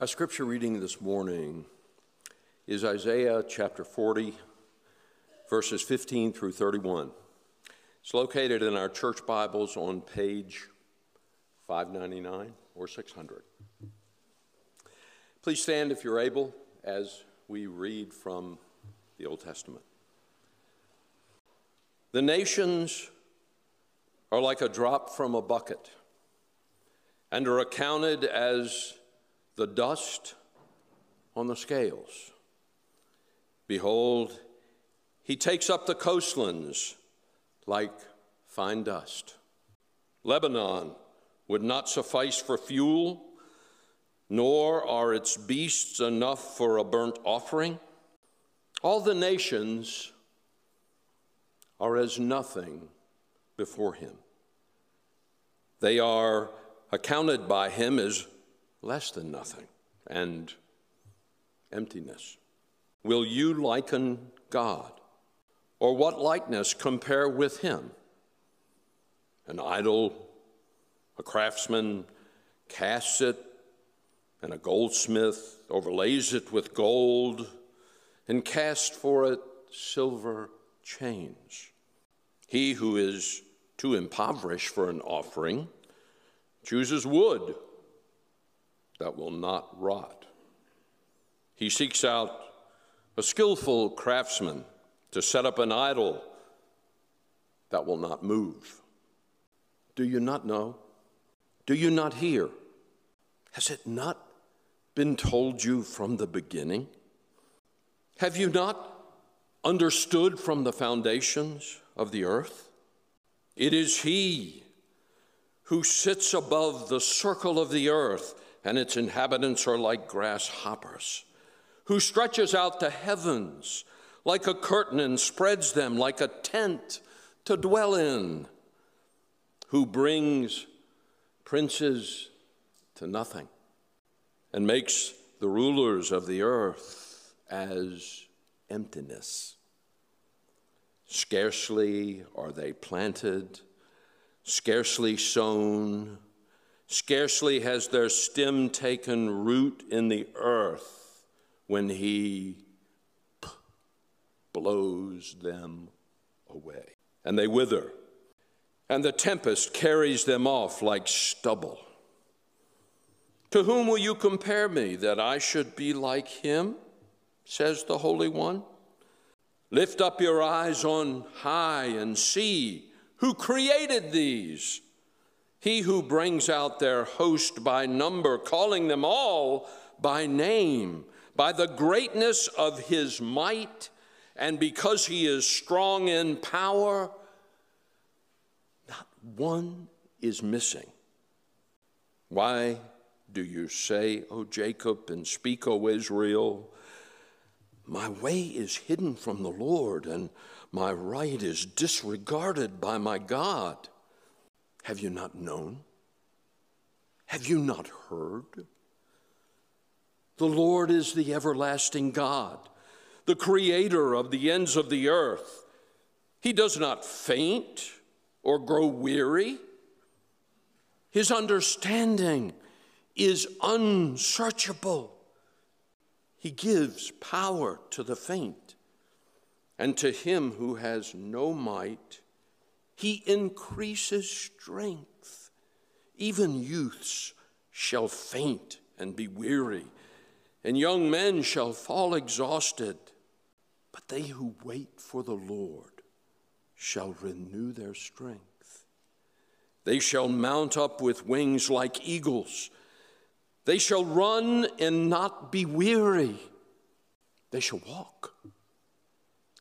Our scripture reading this morning is Isaiah chapter 40, verses 15 through 31. It's located in our church Bibles on page 599 or 600. Please stand if you're able as we read from the Old Testament. The nations are like a drop from a bucket and are accounted as the dust on the scales. Behold, he takes up the coastlands like fine dust. Lebanon would not suffice for fuel, nor are its beasts enough for a burnt offering. All the nations are as nothing before him. They are accounted by him as less than nothing and emptiness. Will you liken God? Or what likeness compare with him? An idol, a craftsman casts it, and a goldsmith overlays it with gold and casts for it silver chains. He who is too impoverished for an offering chooses wood that will not rot. He seeks out a skillful craftsman to set up an idol that will not move. Do you not know? Do you not hear? Has it not been told you from the beginning? Have you not understood from the foundations of the earth? It is He who sits above the circle of the earth and its inhabitants are like grasshoppers, who stretches out the heavens like a curtain and spreads them like a tent to dwell in, who brings princes to nothing and makes the rulers of the earth as emptiness. Scarcely are they planted, scarcely sown Scarcely has their stem taken root in the earth when he blows them away. And they wither, and the tempest carries them off like stubble. To whom will you compare me that I should be like him? says the Holy One. Lift up your eyes on high and see who created these. He who brings out their host by number, calling them all by name, by the greatness of his might, and because he is strong in power, not one is missing. Why do you say, O Jacob, and speak, O Israel? My way is hidden from the Lord, and my right is disregarded by my God. Have you not known? Have you not heard? The Lord is the everlasting God, the creator of the ends of the earth. He does not faint or grow weary. His understanding is unsearchable. He gives power to the faint, and to him who has no might, he increases strength. Even youths shall faint and be weary, and young men shall fall exhausted. But they who wait for the Lord shall renew their strength. They shall mount up with wings like eagles. They shall run and not be weary. They shall walk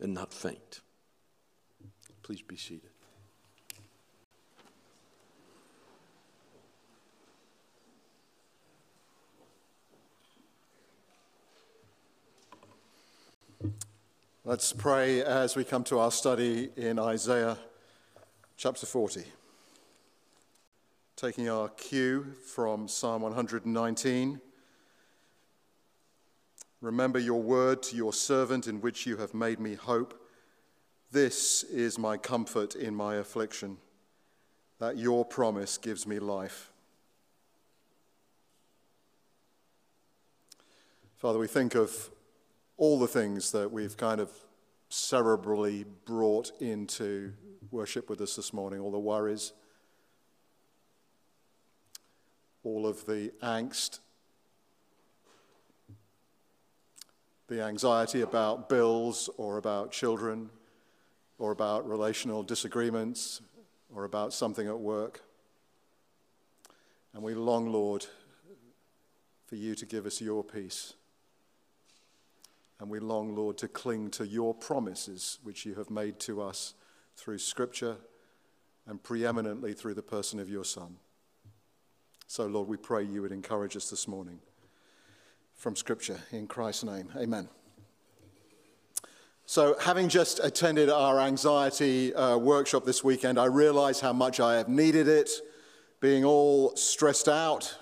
and not faint. Please be seated. Let's pray as we come to our study in Isaiah chapter 40. Taking our cue from Psalm 119. Remember your word to your servant in which you have made me hope. This is my comfort in my affliction, that your promise gives me life. Father, we think of all the things that we've kind of cerebrally brought into worship with us this morning, all the worries, all of the angst, the anxiety about bills or about children or about relational disagreements or about something at work. And we long, Lord, for you to give us your peace. And we long, Lord, to cling to your promises, which you have made to us through Scripture and preeminently through the person of your Son. So, Lord, we pray you would encourage us this morning from Scripture. In Christ's name, amen. So, having just attended our anxiety uh, workshop this weekend, I realize how much I have needed it, being all stressed out,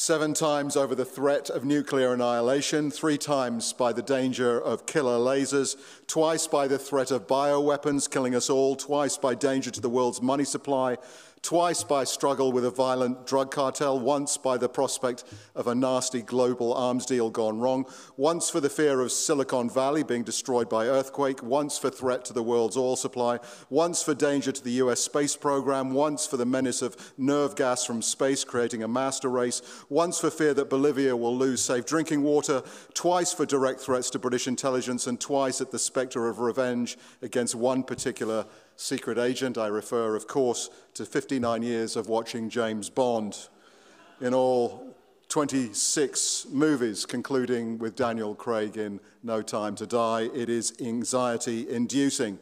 seven times over the threat of nuclear annihilation, three times by the danger of killer lasers, twice by the threat of bioweapons killing us all, twice by danger to the world's money supply, twice by struggle with a violent drug cartel, once by the prospect of a nasty global arms deal gone wrong, once for the fear of Silicon Valley being destroyed by earthquake, once for threat to the world's oil supply, once for danger to the US space program, once for the menace of nerve gas from space creating a master race, once for fear that Bolivia will lose safe drinking water, twice for direct threats to British intelligence, and twice at the spectre of revenge against one particular secret agent. I refer, of course, to 59 years of watching James Bond in all 26 movies, concluding with Daniel Craig in No Time to Die. It is anxiety inducing.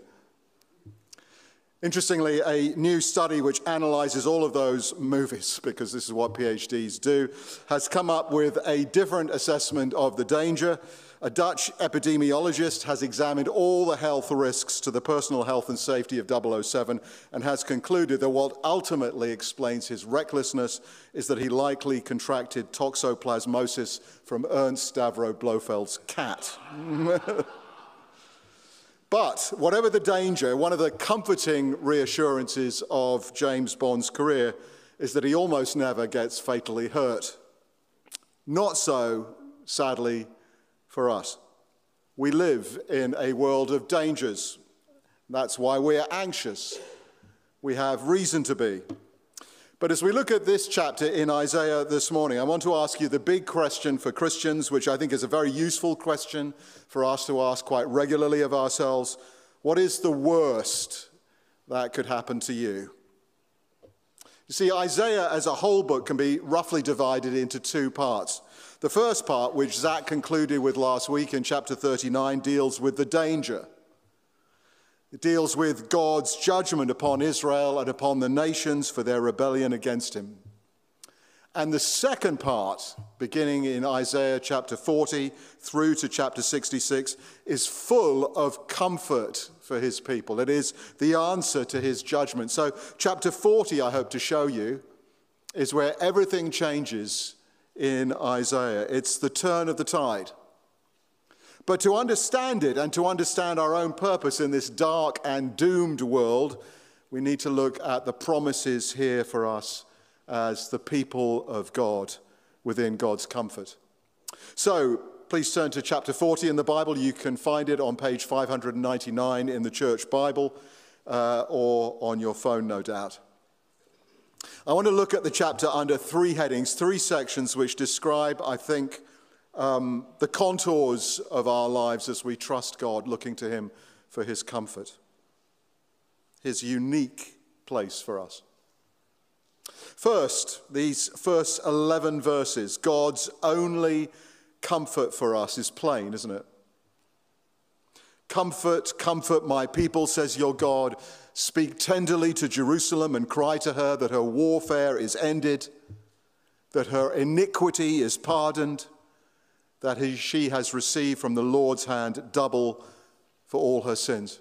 Interestingly, a new study which analyzes all of those movies, because this is what PhDs do, has come up with a different assessment of the danger a Dutch epidemiologist has examined all the health risks to the personal health and safety of 007 and has concluded that what ultimately explains his recklessness is that he likely contracted toxoplasmosis from Ernst Stavro Blofeld's cat. but whatever the danger, one of the comforting reassurances of James Bond's career is that he almost never gets fatally hurt. Not so, sadly, for us. We live in a world of dangers. That's why we're anxious. We have reason to be. But as we look at this chapter in Isaiah this morning, I want to ask you the big question for Christians, which I think is a very useful question for us to ask quite regularly of ourselves. What is the worst that could happen to you? You see, Isaiah as a whole book can be roughly divided into two parts. The first part, which Zach concluded with last week in chapter 39, deals with the danger. It deals with God's judgment upon Israel and upon the nations for their rebellion against him. And the second part, beginning in Isaiah chapter 40 through to chapter 66, is full of comfort for his people. It is the answer to his judgment. So, chapter 40, I hope to show you, is where everything changes in Isaiah. It's the turn of the tide. But to understand it and to understand our own purpose in this dark and doomed world, we need to look at the promises here for us as the people of God within God's comfort. So please turn to chapter 40 in the Bible. You can find it on page 599 in the church Bible uh, or on your phone, no doubt. I want to look at the chapter under three headings, three sections which describe, I think, um, the contours of our lives as we trust God, looking to Him for His comfort, His unique place for us. First, these first 11 verses, God's only comfort for us is plain, isn't it? Comfort, comfort my people, says your God. Speak tenderly to Jerusalem and cry to her that her warfare is ended, that her iniquity is pardoned, that he, she has received from the Lord's hand double for all her sins.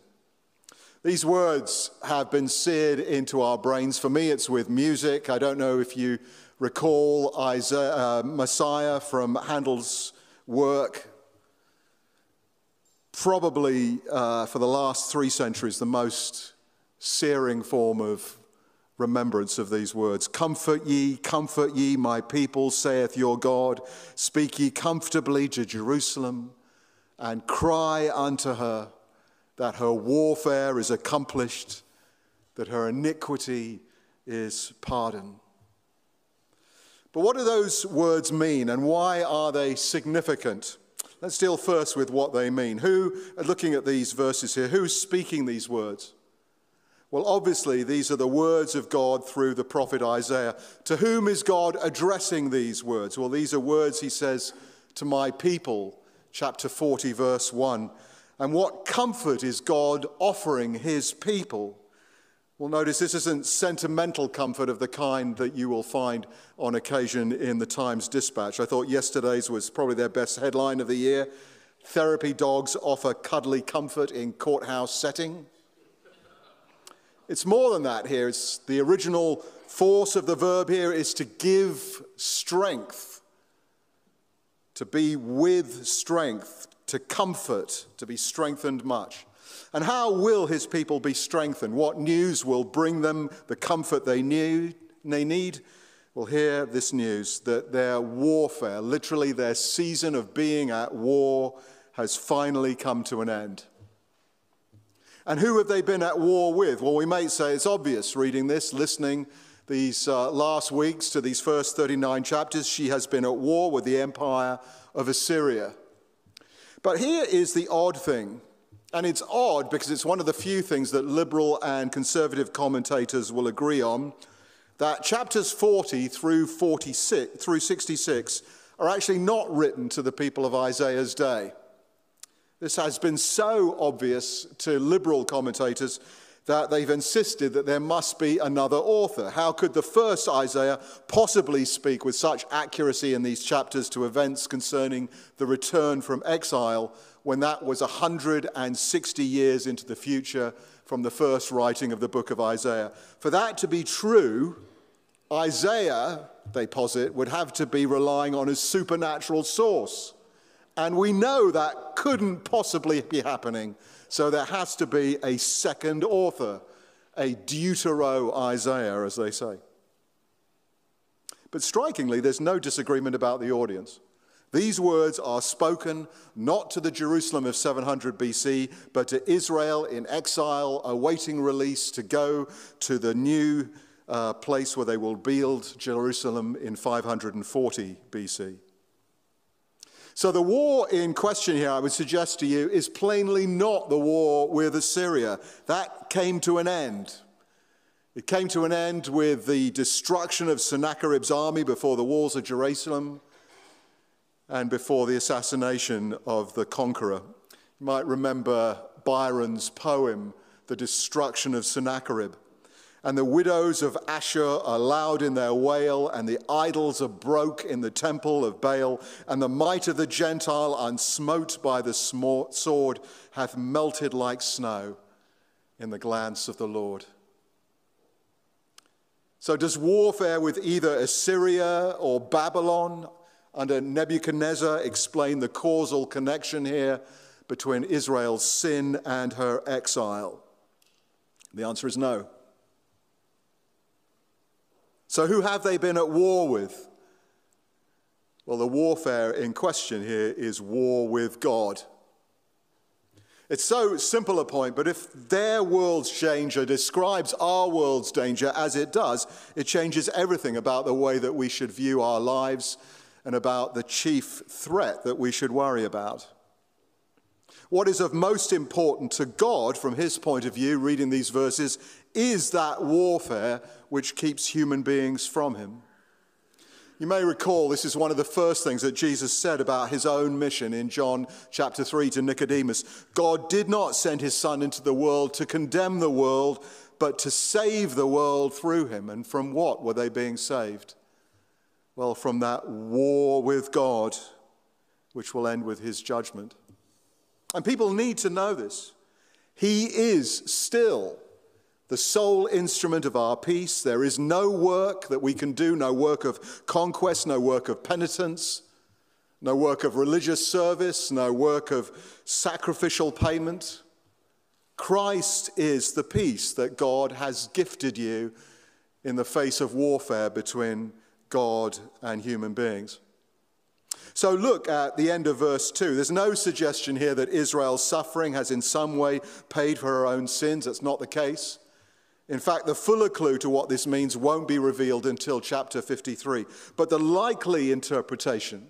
These words have been seared into our brains. For me, it's with music. I don't know if you recall Isaiah, uh, Messiah from Handel's work. Probably uh, for the last three centuries, the most searing form of remembrance of these words. Comfort ye, comfort ye, my people, saith your God. Speak ye comfortably to Jerusalem and cry unto her that her warfare is accomplished, that her iniquity is pardoned. But what do those words mean and why are they significant? Let's deal first with what they mean. Who, looking at these verses here, who's speaking these words? Well, obviously, these are the words of God through the prophet Isaiah. To whom is God addressing these words? Well, these are words, he says, to my people, chapter 40, verse 1. And what comfort is God offering his people? Well, notice this isn't sentimental comfort of the kind that you will find on occasion in the Times Dispatch. I thought yesterday's was probably their best headline of the year. Therapy dogs offer cuddly comfort in courthouse setting. It's more than that here. It's the original force of the verb here is to give strength, to be with strength, to comfort, to be strengthened much. And how will his people be strengthened? What news will bring them the comfort they need? They need? Well, hear this news that their warfare, literally their season of being at war, has finally come to an end. And who have they been at war with? Well, we may say it's obvious reading this, listening these uh, last weeks to these first 39 chapters. She has been at war with the empire of Assyria. But here is the odd thing. And it's odd because it's one of the few things that liberal and conservative commentators will agree on that chapters 40 through 46 through 66 are actually not written to the people of Isaiah's day. This has been so obvious to liberal commentators that they've insisted that there must be another author. How could the first Isaiah possibly speak with such accuracy in these chapters to events concerning the return from exile when that was 160 years into the future from the first writing of the book of Isaiah? For that to be true, Isaiah, they posit, would have to be relying on a supernatural source. And we know that couldn't possibly be happening. So there has to be a second author, a Deutero Isaiah, as they say. But strikingly, there's no disagreement about the audience. These words are spoken not to the Jerusalem of 700 BC, but to Israel in exile, awaiting release to go to the new uh, place where they will build Jerusalem in 540 BC. So, the war in question here, I would suggest to you, is plainly not the war with Assyria. That came to an end. It came to an end with the destruction of Sennacherib's army before the walls of Jerusalem and before the assassination of the conqueror. You might remember Byron's poem, The Destruction of Sennacherib. And the widows of Ashur are loud in their wail, and the idols are broke in the temple of Baal, and the might of the Gentile, unsmote by the sword, hath melted like snow in the glance of the Lord. So, does warfare with either Assyria or Babylon under Nebuchadnezzar explain the causal connection here between Israel's sin and her exile? The answer is no. So, who have they been at war with? Well, the warfare in question here is war with God. It's so simple a point, but if their world's danger describes our world's danger as it does, it changes everything about the way that we should view our lives and about the chief threat that we should worry about. What is of most important to God from his point of view, reading these verses, is that warfare which keeps human beings from him. You may recall this is one of the first things that Jesus said about his own mission in John chapter 3 to Nicodemus. God did not send his Son into the world to condemn the world, but to save the world through him. And from what were they being saved? Well, from that war with God, which will end with his judgment. And people need to know this. He is still the sole instrument of our peace. There is no work that we can do, no work of conquest, no work of penitence, no work of religious service, no work of sacrificial payment. Christ is the peace that God has gifted you in the face of warfare between God and human beings. So look at the end of verse 2. There's no suggestion here that Israel's suffering has in some way paid for her own sins. That's not the case. In fact, the fuller clue to what this means won't be revealed until chapter 53. But the likely interpretation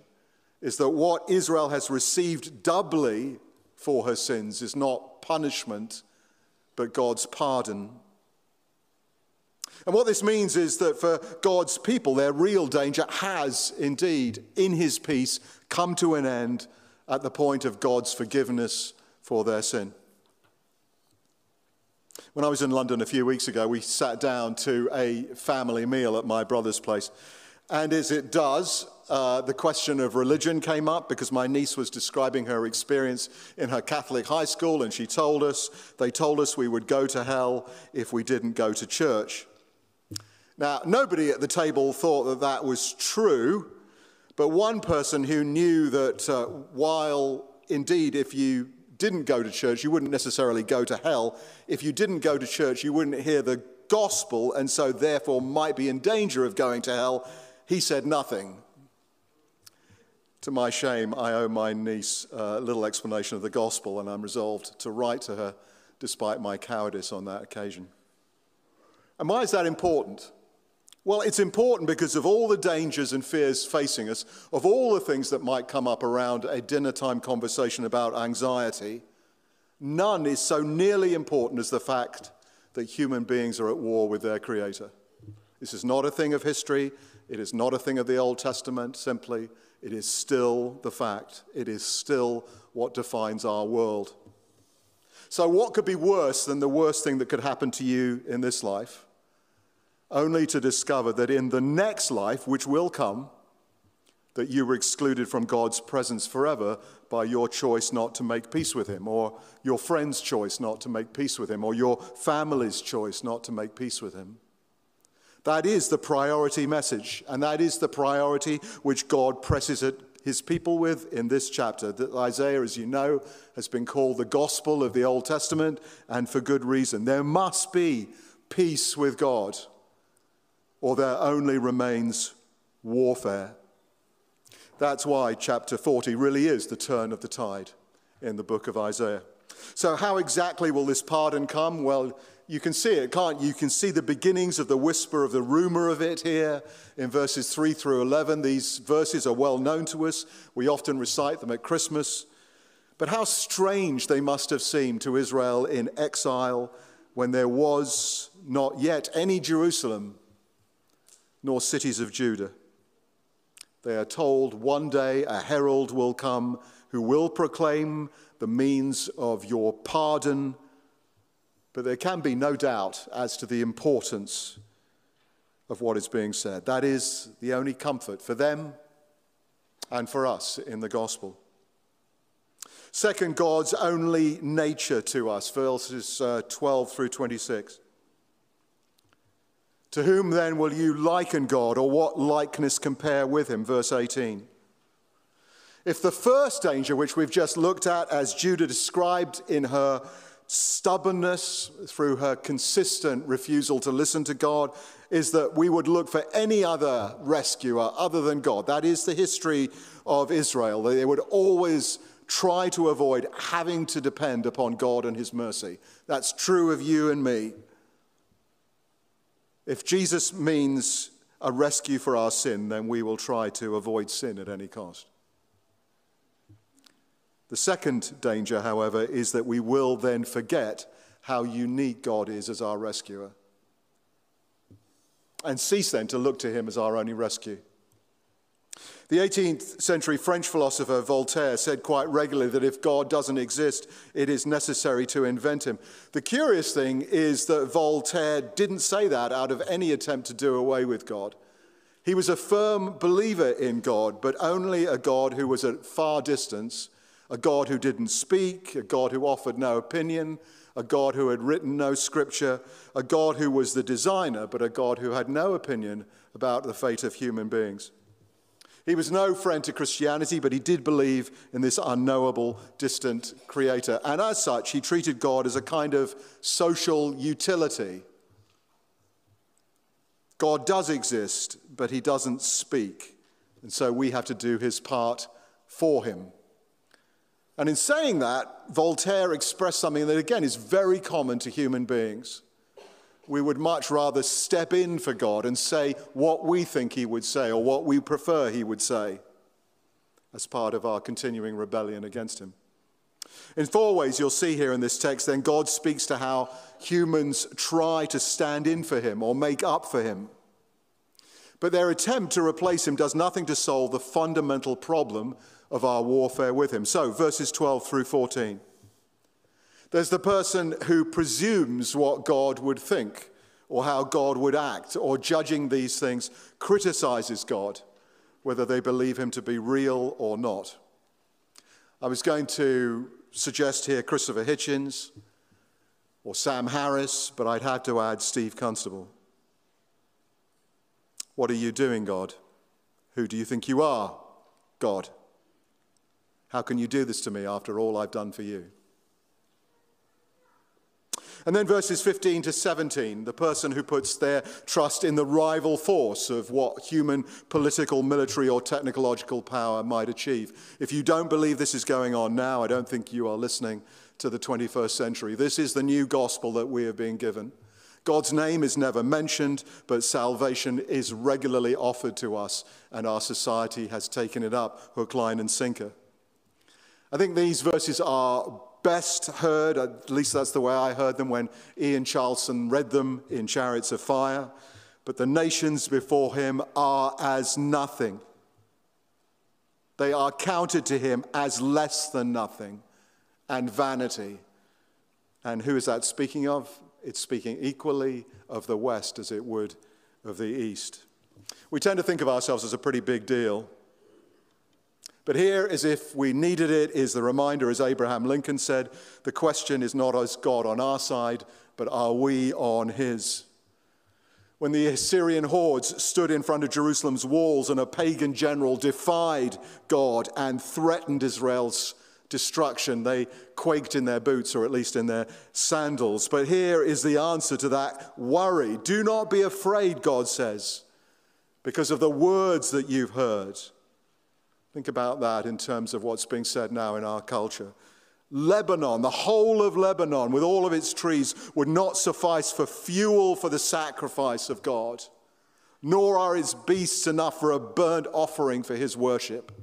is that what Israel has received doubly for her sins is not punishment, but God's pardon. And what this means is that for God's people, their real danger has indeed, in his peace, come to an end at the point of God's forgiveness for their sin. When I was in London a few weeks ago, we sat down to a family meal at my brother's place. And as it does, uh, the question of religion came up because my niece was describing her experience in her Catholic high school, and she told us, they told us we would go to hell if we didn't go to church. Now, nobody at the table thought that that was true, but one person who knew that uh, while indeed, if you didn't go to church, you wouldn't necessarily go to hell. If you didn't go to church, you wouldn't hear the gospel, and so therefore might be in danger of going to hell he said nothing. To my shame, I owe my niece a little explanation of the gospel, and I'm resolved to write to her despite my cowardice on that occasion. And why is that important? Well, it's important because of all the dangers and fears facing us, of all the things that might come up around a dinner time conversation about anxiety, none is so nearly important as the fact that human beings are at war with their Creator. This is not a thing of history. It is not a thing of the Old Testament simply. It is still the fact. It is still what defines our world. So, what could be worse than the worst thing that could happen to you in this life? Only to discover that in the next life, which will come, that you were excluded from God's presence forever by your choice not to make peace with Him, or your friend's choice not to make peace with Him, or your family's choice not to make peace with Him. That is the priority message, and that is the priority which God presses at his people with in this chapter. That Isaiah, as you know, has been called the gospel of the Old Testament, and for good reason. There must be peace with God, or there only remains warfare. That's why chapter 40 really is the turn of the tide in the book of Isaiah. So, how exactly will this pardon come? Well, you can see it, can't you? You can see the beginnings of the whisper of the rumor of it here in verses 3 through 11. These verses are well known to us. We often recite them at Christmas. But how strange they must have seemed to Israel in exile when there was not yet any Jerusalem nor cities of Judah. They are told one day a herald will come who will proclaim the means of your pardon but there can be no doubt as to the importance of what is being said. That is the only comfort for them and for us in the gospel. Second, God's only nature to us, verses uh, 12 through 26. To whom then will you liken God, or what likeness compare with him? Verse 18. If the first danger, which we've just looked at, as Judah described in her stubbornness, through her consistent refusal to listen to God, is that we would look for any other rescuer other than God. That is the history of Israel. They would always try to avoid having to depend upon God and His mercy. That's true of you and me. If Jesus means a rescue for our sin, then we will try to avoid sin at any cost. The second danger, however, is that we will then forget how unique God is as our rescuer and cease then to look to him as our only rescue. The 18th century French philosopher Voltaire said quite regularly that if God doesn't exist, it is necessary to invent him. The curious thing is that Voltaire didn't say that out of any attempt to do away with God. He was a firm believer in God, but only a God who was at far distance a God who didn't speak, a God who offered no opinion, a God who had written no scripture, a God who was the designer, but a God who had no opinion about the fate of human beings. He was no friend to Christianity, but he did believe in this unknowable, distant creator. And as such, he treated God as a kind of social utility. God does exist, but he doesn't speak. And so we have to do his part for him. And in saying that, Voltaire expressed something that, again, is very common to human beings. We would much rather step in for God and say what we think he would say or what we prefer he would say as part of our continuing rebellion against him. In four ways, you'll see here in this text, then God speaks to how humans try to stand in for him or make up for him. But their attempt to replace him does nothing to solve the fundamental problem of our warfare with him. So, verses 12 through 14. There's the person who presumes what God would think or how God would act, or judging these things, criticizes God, whether they believe him to be real or not. I was going to suggest here Christopher Hitchens or Sam Harris, but I'd have to add Steve Constable. What are you doing, God? Who do you think you are, God? How can you do this to me after all I've done for you? And then verses 15 to 17, the person who puts their trust in the rival force of what human political, military, or technological power might achieve. If you don't believe this is going on now, I don't think you are listening to the 21st century. This is the new gospel that we have been given. God's name is never mentioned, but salvation is regularly offered to us, and our society has taken it up hook, line, and sinker. I think these verses are best heard, at least that's the way I heard them when Ian Charleson read them in Chariots of Fire. But the nations before him are as nothing. They are counted to him as less than nothing and vanity. And who is that speaking of? It's speaking equally of the West as it would of the East. We tend to think of ourselves as a pretty big deal. But here, as if we needed it, is the reminder, as Abraham Lincoln said the question is not is God on our side, but are we on his? When the Assyrian hordes stood in front of Jerusalem's walls and a pagan general defied God and threatened Israel's destruction, they quaked in their boots or at least in their sandals. But here is the answer to that worry. Do not be afraid, God says, because of the words that you've heard. Think about that in terms of what's being said now in our culture. Lebanon, the whole of Lebanon, with all of its trees, would not suffice for fuel for the sacrifice of God, nor are its beasts enough for a burnt offering for his worship.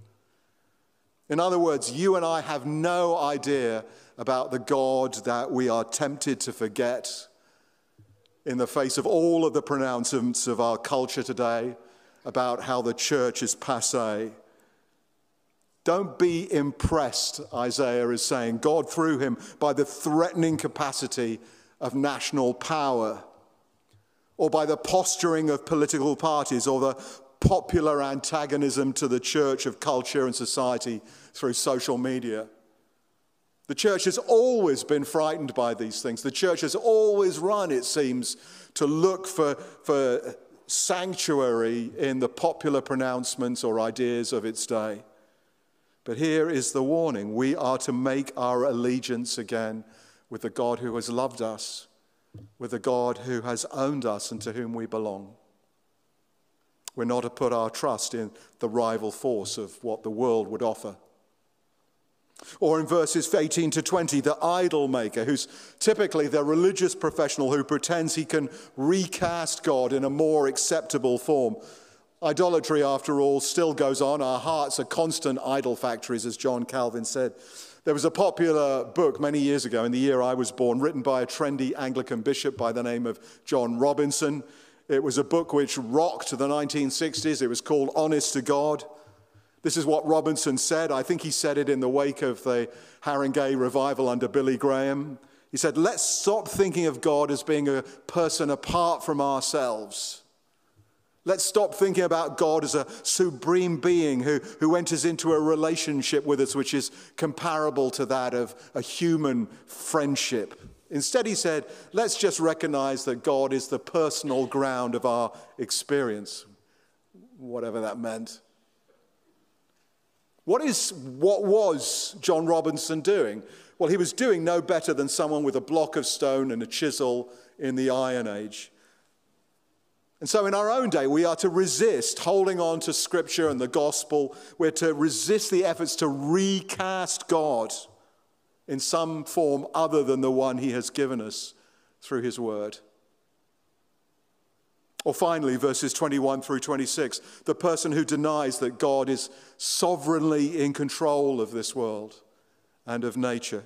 In other words, you and I have no idea about the God that we are tempted to forget in the face of all of the pronouncements of our culture today about how the church is passe don't be impressed, Isaiah is saying, God through him, by the threatening capacity of national power, or by the posturing of political parties, or the popular antagonism to the church of culture and society through social media. The church has always been frightened by these things. The church has always run, it seems, to look for, for sanctuary in the popular pronouncements or ideas of its day. But here is the warning we are to make our allegiance again with the God who has loved us, with the God who has owned us and to whom we belong. We're not to put our trust in the rival force of what the world would offer. Or in verses 18 to 20, the idol maker, who's typically the religious professional who pretends he can recast God in a more acceptable form. Idolatry, after all, still goes on. Our hearts are constant idol factories, as John Calvin said. There was a popular book many years ago, in the year I was born, written by a trendy Anglican bishop by the name of John Robinson. It was a book which rocked the 1960s. It was called Honest to God. This is what Robinson said. I think he said it in the wake of the Harringay revival under Billy Graham. He said, Let's stop thinking of God as being a person apart from ourselves. Let's stop thinking about God as a supreme being who, who enters into a relationship with us which is comparable to that of a human friendship. Instead, he said, let's just recognize that God is the personal ground of our experience, whatever that meant. What, is, what was John Robinson doing? Well, he was doing no better than someone with a block of stone and a chisel in the Iron Age. And so, in our own day, we are to resist holding on to Scripture and the gospel. We're to resist the efforts to recast God in some form other than the one He has given us through His Word. Or finally, verses 21 through 26, the person who denies that God is sovereignly in control of this world and of nature.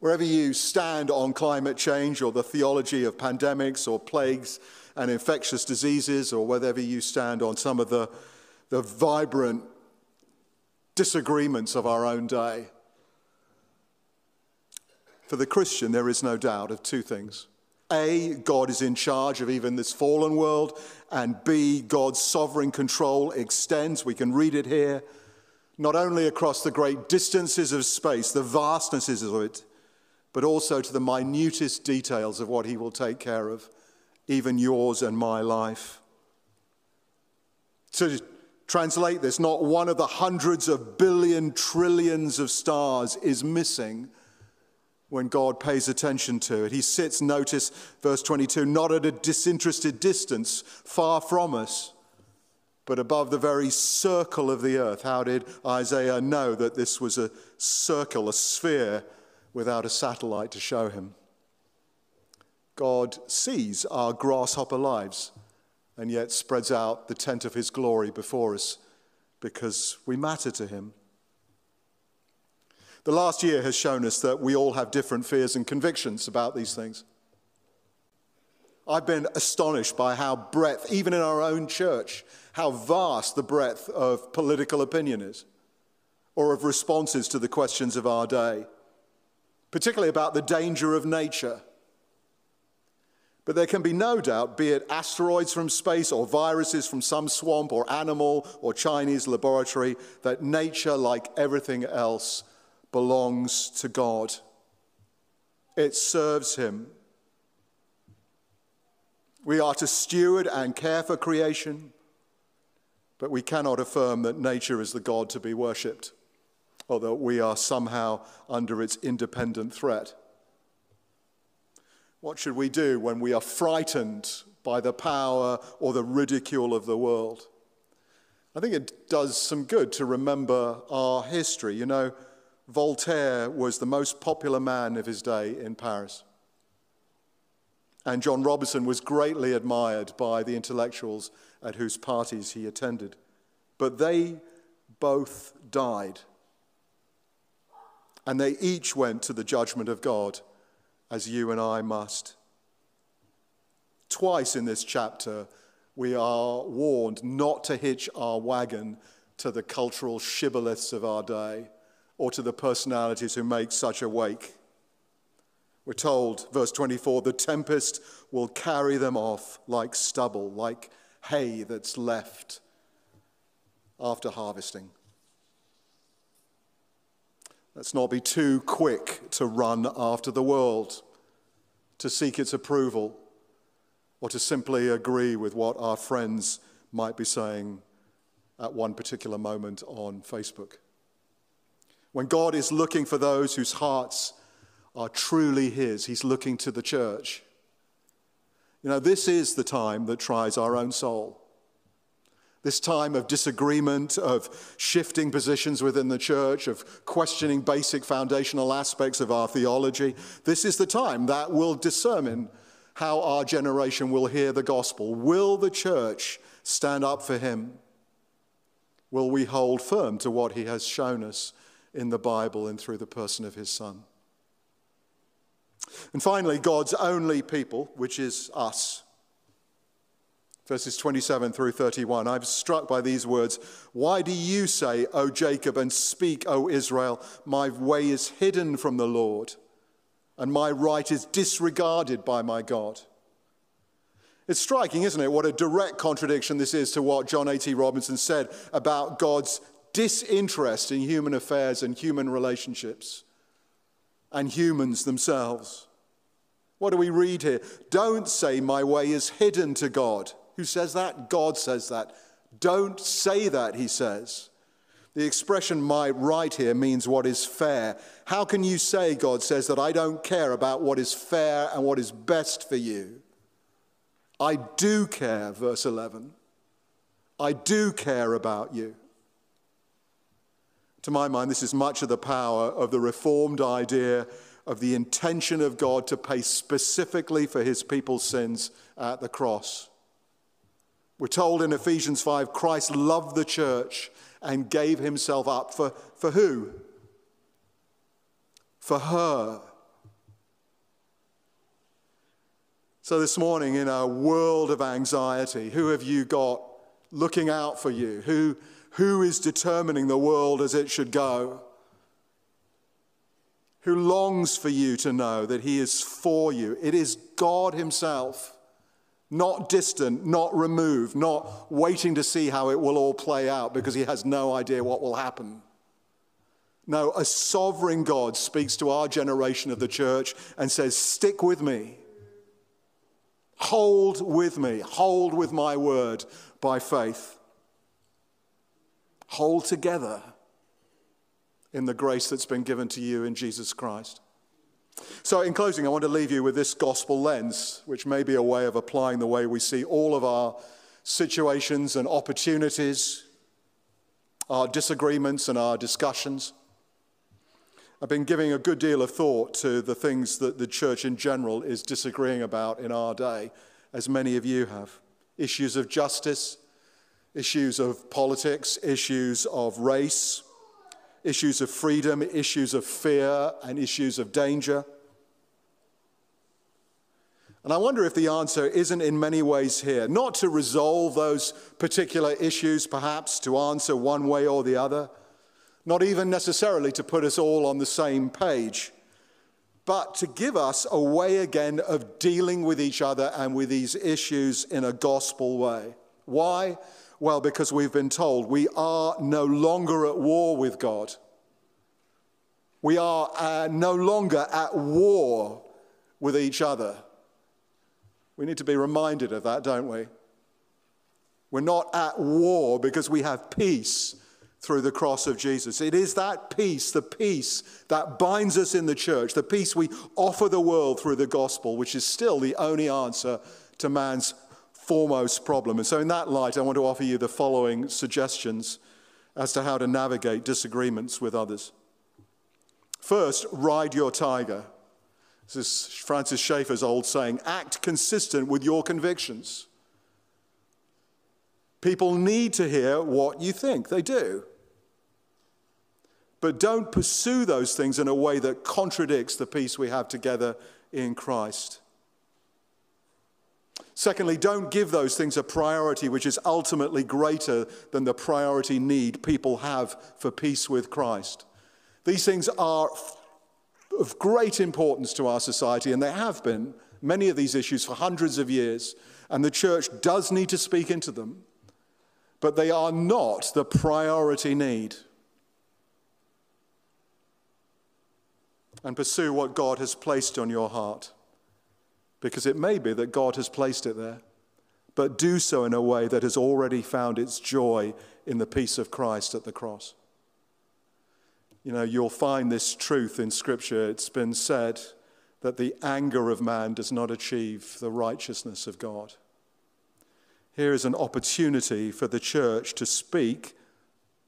Wherever you stand on climate change or the theology of pandemics or plagues, and infectious diseases, or wherever you stand on some of the, the vibrant disagreements of our own day. For the Christian, there is no doubt of two things. A, God is in charge of even this fallen world, and B, God's sovereign control extends, we can read it here, not only across the great distances of space, the vastnesses of it, but also to the minutest details of what He will take care of even yours and my life. To translate this, not one of the hundreds of billion trillions of stars is missing when God pays attention to it. He sits, notice verse 22, not at a disinterested distance, far from us, but above the very circle of the earth. How did Isaiah know that this was a circle, a sphere, without a satellite to show him? God sees our grasshopper lives and yet spreads out the tent of his glory before us because we matter to him. The last year has shown us that we all have different fears and convictions about these things. I've been astonished by how breadth, even in our own church, how vast the breadth of political opinion is, or of responses to the questions of our day, particularly about the danger of nature but there can be no doubt, be it asteroids from space or viruses from some swamp or animal or Chinese laboratory, that nature, like everything else, belongs to God. It serves Him. We are to steward and care for creation, but we cannot affirm that nature is the God to be worshipped or that we are somehow under its independent threat. What should we do when we are frightened by the power or the ridicule of the world? I think it does some good to remember our history. You know, Voltaire was the most popular man of his day in Paris. And John Robinson was greatly admired by the intellectuals at whose parties he attended. But they both died. And they each went to the judgment of God as you and I must. Twice in this chapter, we are warned not to hitch our wagon to the cultural shibboleths of our day or to the personalities who make such a wake. We're told, verse 24, the tempest will carry them off like stubble, like hay that's left after harvesting. Let's not be too quick to run after the world, to seek its approval, or to simply agree with what our friends might be saying at one particular moment on Facebook. When God is looking for those whose hearts are truly His, He's looking to the church. You know, this is the time that tries our own soul. This time of disagreement, of shifting positions within the church, of questioning basic foundational aspects of our theology, this is the time that will determine how our generation will hear the gospel. Will the church stand up for him? Will we hold firm to what he has shown us in the Bible and through the person of his Son? And finally, God's only people, which is us verses 27 through 31. I'm struck by these words. Why do you say, O Jacob, and speak, O Israel, my way is hidden from the Lord, and my right is disregarded by my God? It's striking, isn't it, what a direct contradiction this is to what John A.T. Robinson said about God's disinterest in human affairs and human relationships and humans themselves. What do we read here? Don't say, My way is hidden to God. Who says that? God says that. Don't say that, he says. The expression my right here means what is fair. How can you say, God says, that I don't care about what is fair and what is best for you? I do care, verse 11. I do care about you. To my mind, this is much of the power of the reformed idea of the intention of God to pay specifically for his people's sins at the cross. We're told in Ephesians 5 Christ loved the church and gave himself up for, for who? For her. So, this morning, in a world of anxiety, who have you got looking out for you? Who, who is determining the world as it should go? Who longs for you to know that He is for you? It is God Himself not distant, not removed, not waiting to see how it will all play out because he has no idea what will happen. No, a sovereign God speaks to our generation of the church and says, Stick with me. Hold with me. Hold with my word by faith. Hold together in the grace that's been given to you in Jesus Christ. So, in closing, I want to leave you with this gospel lens, which may be a way of applying the way we see all of our situations and opportunities, our disagreements and our discussions. I've been giving a good deal of thought to the things that the church in general is disagreeing about in our day, as many of you have issues of justice, issues of politics, issues of race issues of freedom, issues of fear, and issues of danger. And I wonder if the answer isn't in many ways here, not to resolve those particular issues, perhaps to answer one way or the other, not even necessarily to put us all on the same page, but to give us a way again of dealing with each other and with these issues in a gospel way. Why? Well, because we've been told we are no longer at war with God. We are uh, no longer at war with each other. We need to be reminded of that, don't we? We're not at war because we have peace through the cross of Jesus. It is that peace, the peace that binds us in the church, the peace we offer the world through the gospel, which is still the only answer to man's foremost problem. And so, in that light, I want to offer you the following suggestions as to how to navigate disagreements with others. First, ride your tiger. This is Francis Schaeffer's old saying act consistent with your convictions. People need to hear what you think, they do. But don't pursue those things in a way that contradicts the peace we have together in Christ. Secondly, don't give those things a priority which is ultimately greater than the priority need people have for peace with Christ. These things are of great importance to our society, and they have been, many of these issues, for hundreds of years, and the church does need to speak into them, but they are not the priority need. And pursue what God has placed on your heart because it may be that God has placed it there. But do so in a way that has already found its joy in the peace of Christ at the cross. You know, you'll find this truth in Scripture. It's been said that the anger of man does not achieve the righteousness of God. Here is an opportunity for the church to speak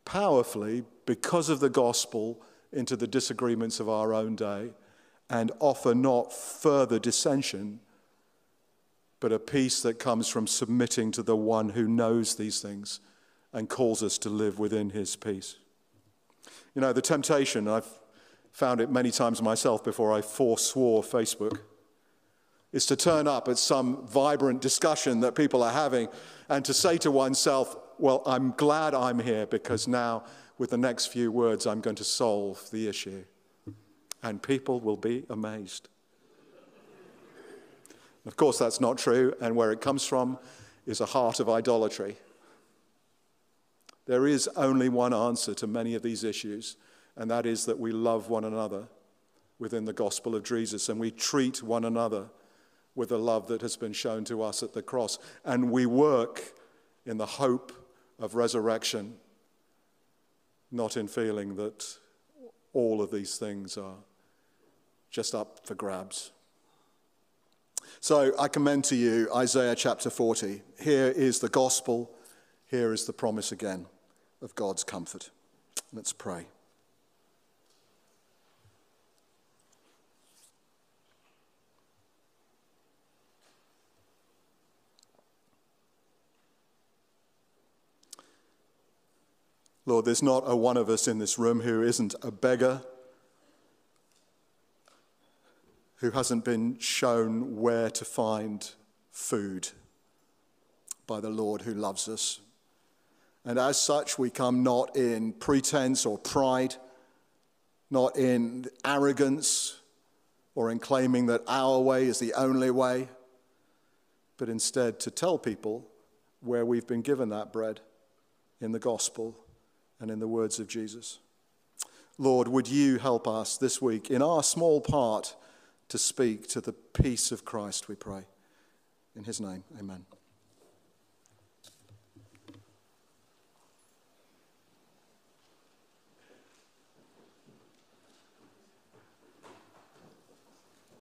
powerfully because of the gospel into the disagreements of our own day and offer not further dissension, but a peace that comes from submitting to the one who knows these things and calls us to live within his peace. You know, the temptation, I've found it many times myself before I forswore Facebook, is to turn up at some vibrant discussion that people are having and to say to oneself, Well, I'm glad I'm here because now, with the next few words, I'm going to solve the issue and people will be amazed. Of course, that's not true, and where it comes from is a heart of idolatry. There is only one answer to many of these issues, and that is that we love one another within the gospel of Jesus, and we treat one another with the love that has been shown to us at the cross, and we work in the hope of resurrection, not in feeling that all of these things are just up for grabs. So I commend to you Isaiah chapter 40. Here is the gospel, here is the promise again of God's comfort. Let's pray. Lord, there's not a one of us in this room who isn't a beggar, who hasn't been shown where to find food by the Lord who loves us. And as such, we come not in pretense or pride, not in arrogance or in claiming that our way is the only way, but instead to tell people where we've been given that bread in the gospel and in the words of Jesus. Lord, would you help us this week in our small part to speak to the peace of Christ, we pray. In his name, amen.